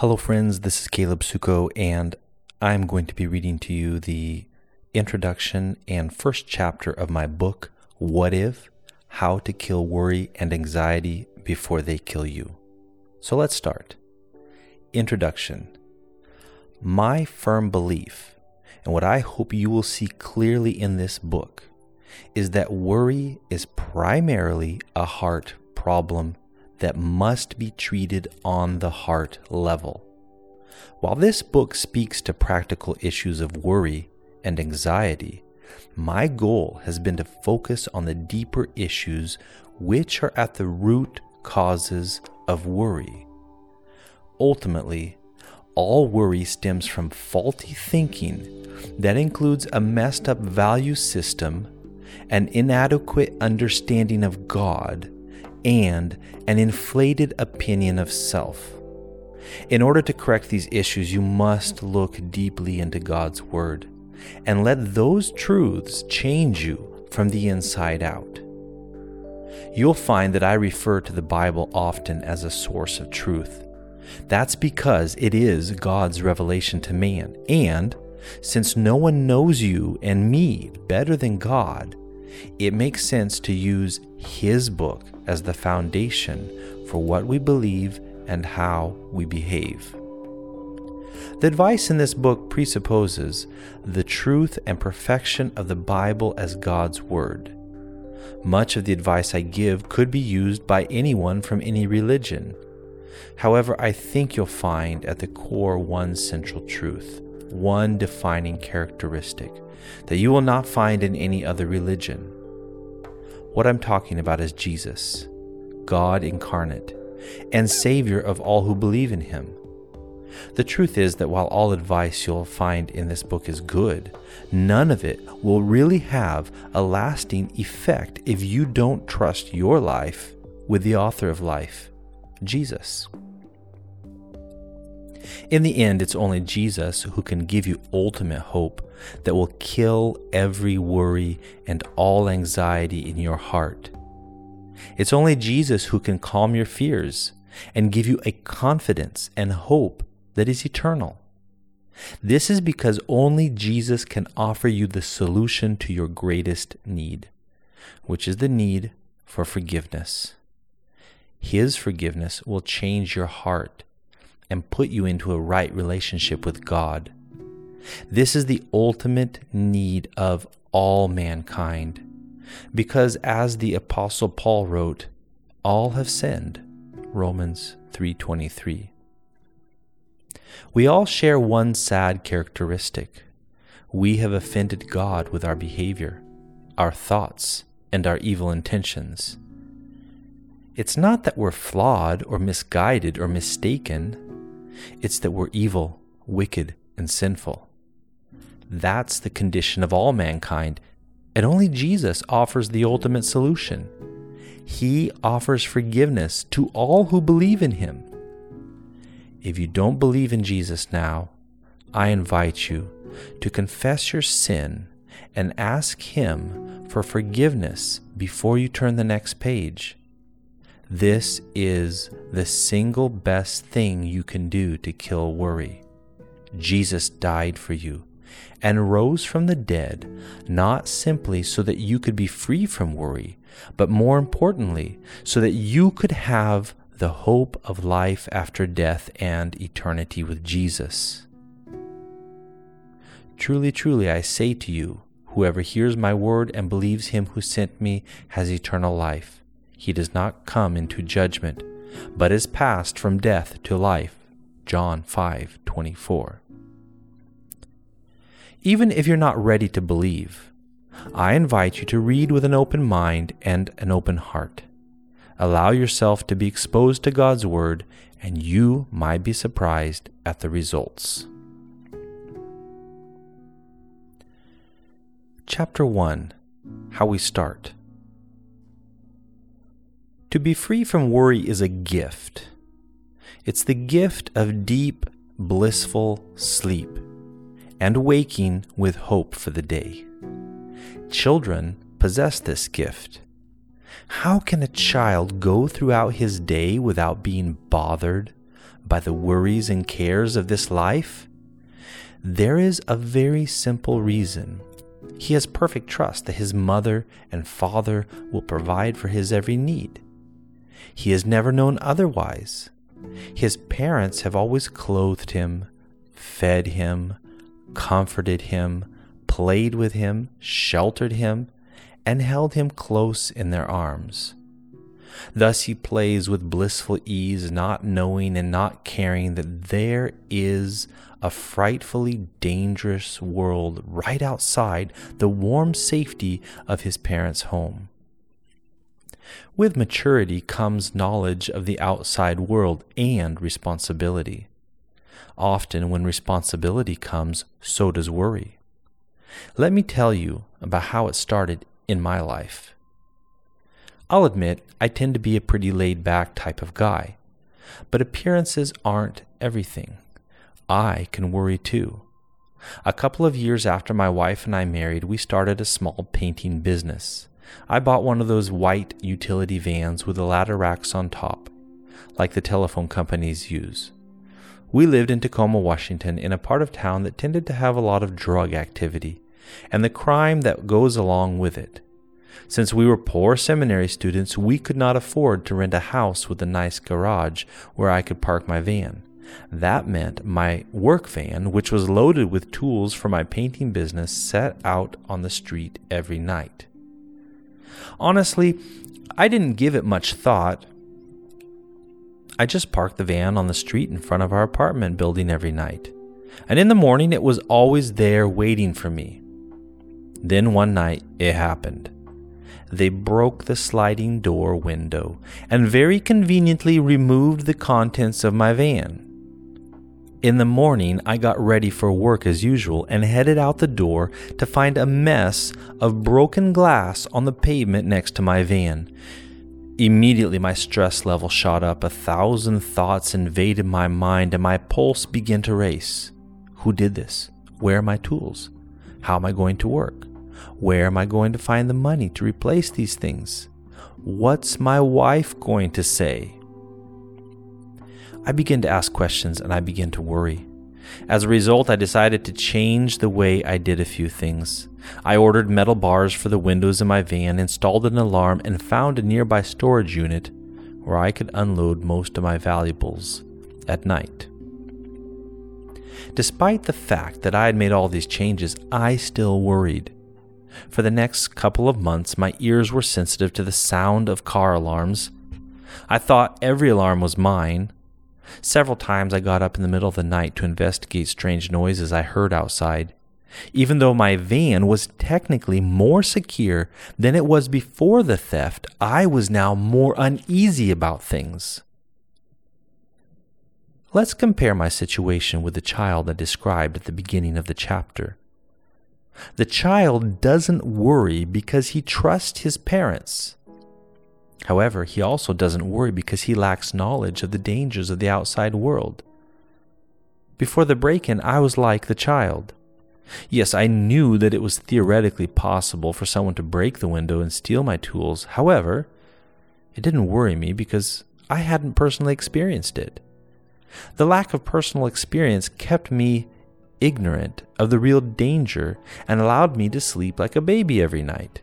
Hello, friends. This is Caleb Suko, and I'm going to be reading to you the introduction and first chapter of my book, What If How to Kill Worry and Anxiety Before They Kill You. So let's start. Introduction My firm belief, and what I hope you will see clearly in this book, is that worry is primarily a heart problem that must be treated on the heart level. While this book speaks to practical issues of worry and anxiety, my goal has been to focus on the deeper issues which are at the root causes of worry. Ultimately, all worry stems from faulty thinking that includes a messed up value system, an inadequate understanding of God, and an inflated opinion of self. In order to correct these issues, you must look deeply into God's Word and let those truths change you from the inside out. You'll find that I refer to the Bible often as a source of truth. That's because it is God's revelation to man, and since no one knows you and me better than God, it makes sense to use His book as the foundation for what we believe and how we behave. The advice in this book presupposes the truth and perfection of the Bible as God's Word. Much of the advice I give could be used by anyone from any religion. However, I think you'll find at the core one central truth, one defining characteristic that you will not find in any other religion. What I'm talking about is Jesus, God incarnate, and Savior of all who believe in Him. The truth is that while all advice you'll find in this book is good, none of it will really have a lasting effect if you don't trust your life with the author of life, Jesus. In the end, it's only Jesus who can give you ultimate hope that will kill every worry and all anxiety in your heart. It's only Jesus who can calm your fears and give you a confidence and hope that is eternal. This is because only Jesus can offer you the solution to your greatest need, which is the need for forgiveness. His forgiveness will change your heart and put you into a right relationship with God. This is the ultimate need of all mankind, because as the apostle Paul wrote, all have sinned. Romans 3:23. We all share one sad characteristic. We have offended God with our behavior, our thoughts, and our evil intentions. It's not that we're flawed or misguided or mistaken. It's that we're evil, wicked, and sinful. That's the condition of all mankind, and only Jesus offers the ultimate solution. He offers forgiveness to all who believe in Him. If you don't believe in Jesus now, I invite you to confess your sin and ask Him for forgiveness before you turn the next page. This is the single best thing you can do to kill worry. Jesus died for you and rose from the dead, not simply so that you could be free from worry, but more importantly, so that you could have the hope of life after death and eternity with Jesus. Truly, truly, I say to you, whoever hears my word and believes him who sent me has eternal life. He does not come into judgment, but is passed from death to life. John 5:24. Even if you're not ready to believe, I invite you to read with an open mind and an open heart. Allow yourself to be exposed to God's Word, and you might be surprised at the results. Chapter 1 How We Start To be free from worry is a gift. It's the gift of deep, blissful sleep and waking with hope for the day. Children possess this gift. How can a child go throughout his day without being bothered, by the worries and cares of this life? There is a very simple reason. He has perfect trust that his mother and father will provide for his every need. He has never known otherwise. His parents have always clothed him, fed him, comforted him, played with him, sheltered him, and held him close in their arms. Thus he plays with blissful ease, not knowing and not caring that there is a frightfully dangerous world right outside the warm safety of his parents' home. With maturity comes knowledge of the outside world and responsibility. Often, when responsibility comes, so does worry. Let me tell you about how it started in my life. I'll admit I tend to be a pretty laid back type of guy, but appearances aren't everything. I can worry too. A couple of years after my wife and I married, we started a small painting business. I bought one of those white utility vans with the ladder racks on top, like the telephone companies use. We lived in Tacoma, Washington, in a part of town that tended to have a lot of drug activity and the crime that goes along with it. Since we were poor seminary students, we could not afford to rent a house with a nice garage where I could park my van. That meant my work van, which was loaded with tools for my painting business, set out on the street every night. Honestly, I didn't give it much thought. I just parked the van on the street in front of our apartment building every night. And in the morning, it was always there waiting for me. Then one night, it happened. They broke the sliding door window and very conveniently removed the contents of my van. In the morning, I got ready for work as usual and headed out the door to find a mess of broken glass on the pavement next to my van. Immediately, my stress level shot up. A thousand thoughts invaded my mind, and my pulse began to race. Who did this? Where are my tools? How am I going to work? Where am I going to find the money to replace these things? What's my wife going to say? I began to ask questions and I began to worry. As a result, I decided to change the way I did a few things. I ordered metal bars for the windows in my van, installed an alarm, and found a nearby storage unit where I could unload most of my valuables at night. Despite the fact that I had made all these changes, I still worried. For the next couple of months, my ears were sensitive to the sound of car alarms. I thought every alarm was mine, Several times I got up in the middle of the night to investigate strange noises I heard outside. Even though my van was technically more secure than it was before the theft, I was now more uneasy about things. Let's compare my situation with the child I described at the beginning of the chapter. The child doesn't worry because he trusts his parents. However, he also doesn't worry because he lacks knowledge of the dangers of the outside world. Before the break in, I was like the child. Yes, I knew that it was theoretically possible for someone to break the window and steal my tools. However, it didn't worry me because I hadn't personally experienced it. The lack of personal experience kept me ignorant of the real danger and allowed me to sleep like a baby every night.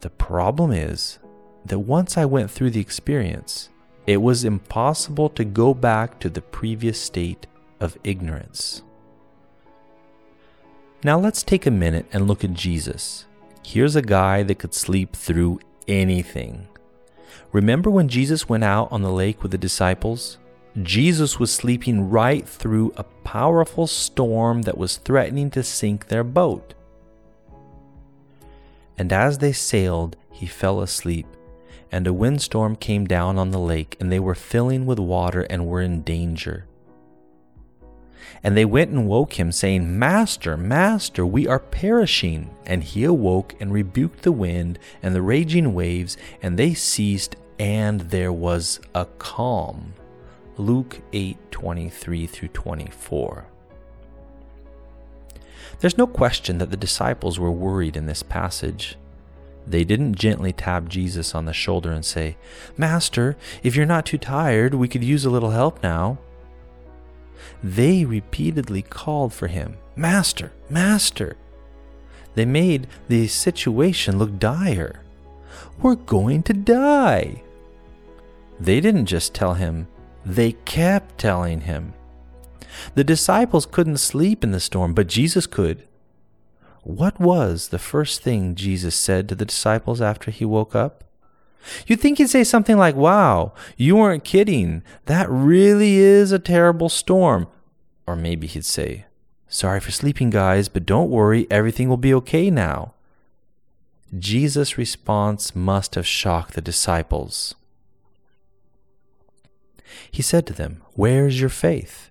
The problem is that once I went through the experience, it was impossible to go back to the previous state of ignorance. Now let's take a minute and look at Jesus. Here's a guy that could sleep through anything. Remember when Jesus went out on the lake with the disciples? Jesus was sleeping right through a powerful storm that was threatening to sink their boat. And as they sailed, he fell asleep and a windstorm came down on the lake, and they were filling with water and were in danger. And they went and woke him, saying, Master, Master, we are perishing. And he awoke and rebuked the wind and the raging waves, and they ceased, and there was a calm. Luke 8 23 through 24. There's no question that the disciples were worried in this passage. They didn't gently tap Jesus on the shoulder and say, Master, if you're not too tired, we could use a little help now. They repeatedly called for him, Master, Master. They made the situation look dire. We're going to die. They didn't just tell him, they kept telling him. The disciples couldn't sleep in the storm, but Jesus could. What was the first thing Jesus said to the disciples after he woke up? You'd think he'd say something like, Wow, you weren't kidding. That really is a terrible storm. Or maybe he'd say, Sorry for sleeping, guys, but don't worry, everything will be okay now. Jesus' response must have shocked the disciples. He said to them, Where is your faith?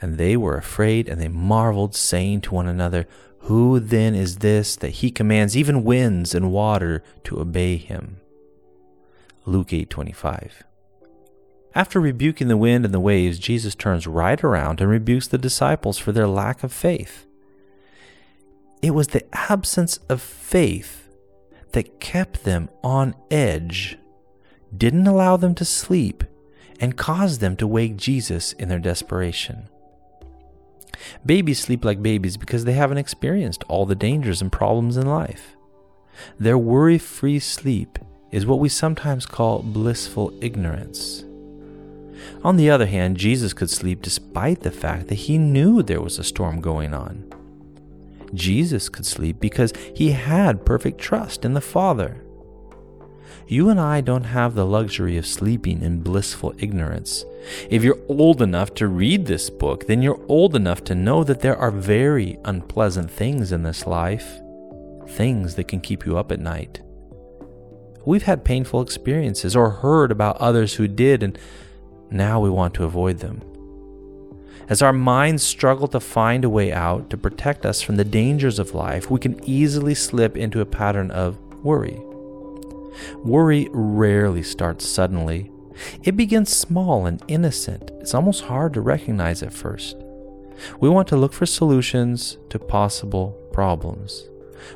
And they were afraid, and they marveled, saying to one another, Who then is this that he commands even winds and water to obey him? Luke 8:25. After rebuking the wind and the waves, Jesus turns right around and rebukes the disciples for their lack of faith. It was the absence of faith that kept them on edge, didn't allow them to sleep, and caused them to wake Jesus in their desperation. Babies sleep like babies because they haven't experienced all the dangers and problems in life. Their worry free sleep is what we sometimes call blissful ignorance. On the other hand, Jesus could sleep despite the fact that he knew there was a storm going on. Jesus could sleep because he had perfect trust in the Father. You and I don't have the luxury of sleeping in blissful ignorance. If you're old enough to read this book, then you're old enough to know that there are very unpleasant things in this life, things that can keep you up at night. We've had painful experiences or heard about others who did, and now we want to avoid them. As our minds struggle to find a way out to protect us from the dangers of life, we can easily slip into a pattern of worry. Worry rarely starts suddenly. It begins small and innocent. It's almost hard to recognize at first. We want to look for solutions to possible problems.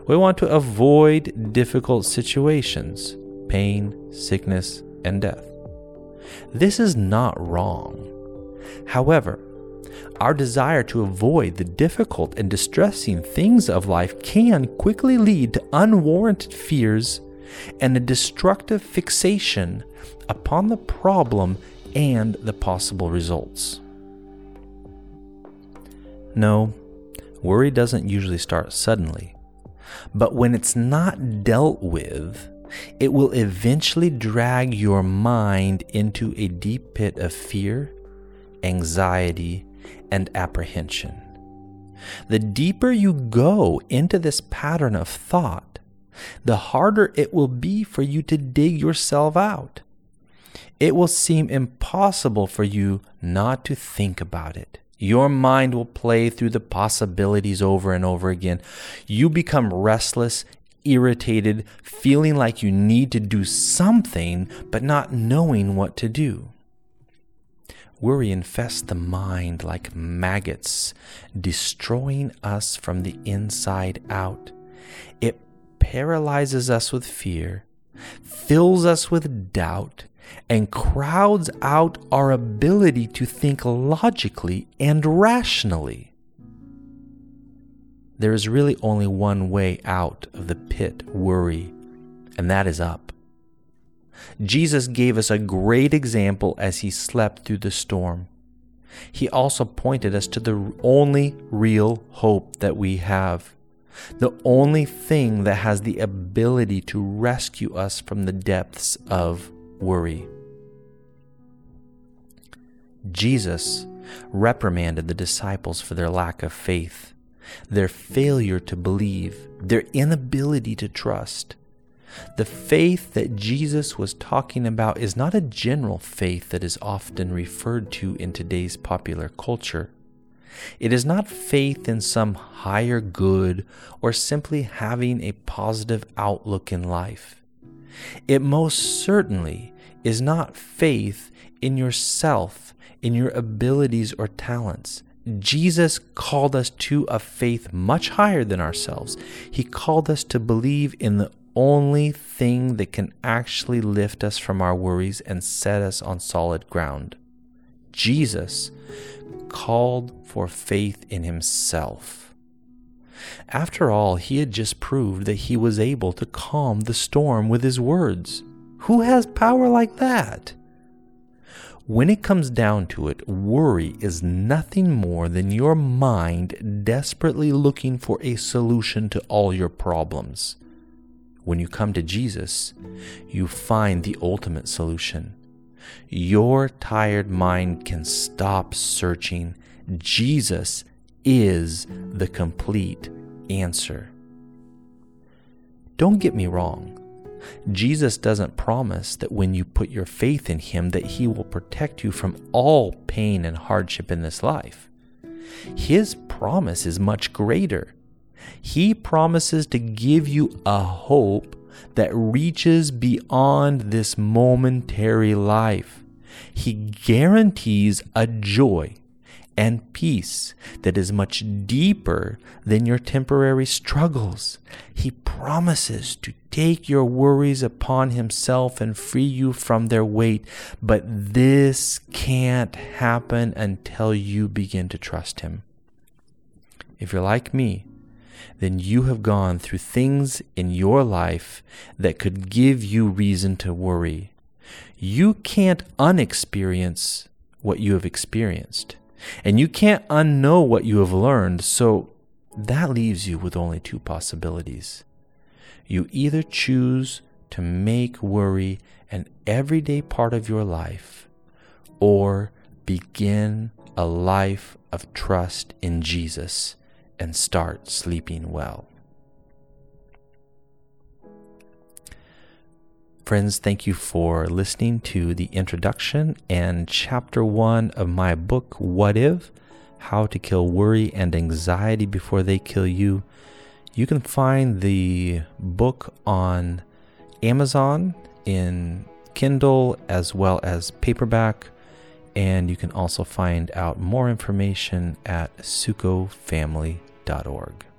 We want to avoid difficult situations, pain, sickness, and death. This is not wrong. However, our desire to avoid the difficult and distressing things of life can quickly lead to unwarranted fears and a destructive fixation upon the problem and the possible results. No, worry doesn't usually start suddenly, but when it's not dealt with, it will eventually drag your mind into a deep pit of fear, anxiety, and apprehension. The deeper you go into this pattern of thought, the harder it will be for you to dig yourself out. It will seem impossible for you not to think about it. Your mind will play through the possibilities over and over again. You become restless, irritated, feeling like you need to do something, but not knowing what to do. Worry infests the mind like maggots, destroying us from the inside out. It paralyzes us with fear, fills us with doubt, and crowds out our ability to think logically and rationally. There is really only one way out of the pit worry, and that is up. Jesus gave us a great example as he slept through the storm. He also pointed us to the only real hope that we have, the only thing that has the ability to rescue us from the depths of worry. Jesus reprimanded the disciples for their lack of faith their failure to believe, their inability to trust. The faith that Jesus was talking about is not a general faith that is often referred to in today's popular culture. It is not faith in some higher good or simply having a positive outlook in life. It most certainly is not faith in yourself, in your abilities or talents. Jesus called us to a faith much higher than ourselves. He called us to believe in the only thing that can actually lift us from our worries and set us on solid ground Jesus, called for faith in himself. After all, he had just proved that he was able to calm the storm with his words. Who has power like that? When it comes down to it, worry is nothing more than your mind desperately looking for a solution to all your problems. When you come to Jesus, you find the ultimate solution. Your tired mind can stop searching. Jesus is the complete answer. Don't get me wrong. Jesus doesn't promise that when you put your faith in him that he will protect you from all pain and hardship in this life. His promise is much greater. He promises to give you a hope that reaches beyond this momentary life. He guarantees a joy and peace that is much deeper than your temporary struggles. He promises to take your worries upon Himself and free you from their weight, but this can't happen until you begin to trust Him. If you're like me, then you have gone through things in your life that could give you reason to worry. You can't unexperience what you have experienced. And you can't unknow what you have learned, so that leaves you with only two possibilities. You either choose to make worry an everyday part of your life, or begin a life of trust in Jesus and start sleeping well. Friends, thank you for listening to the introduction and chapter one of my book, What If? How to Kill Worry and Anxiety Before They Kill You. You can find the book on Amazon in Kindle as well as paperback, and you can also find out more information at sukofamily.org.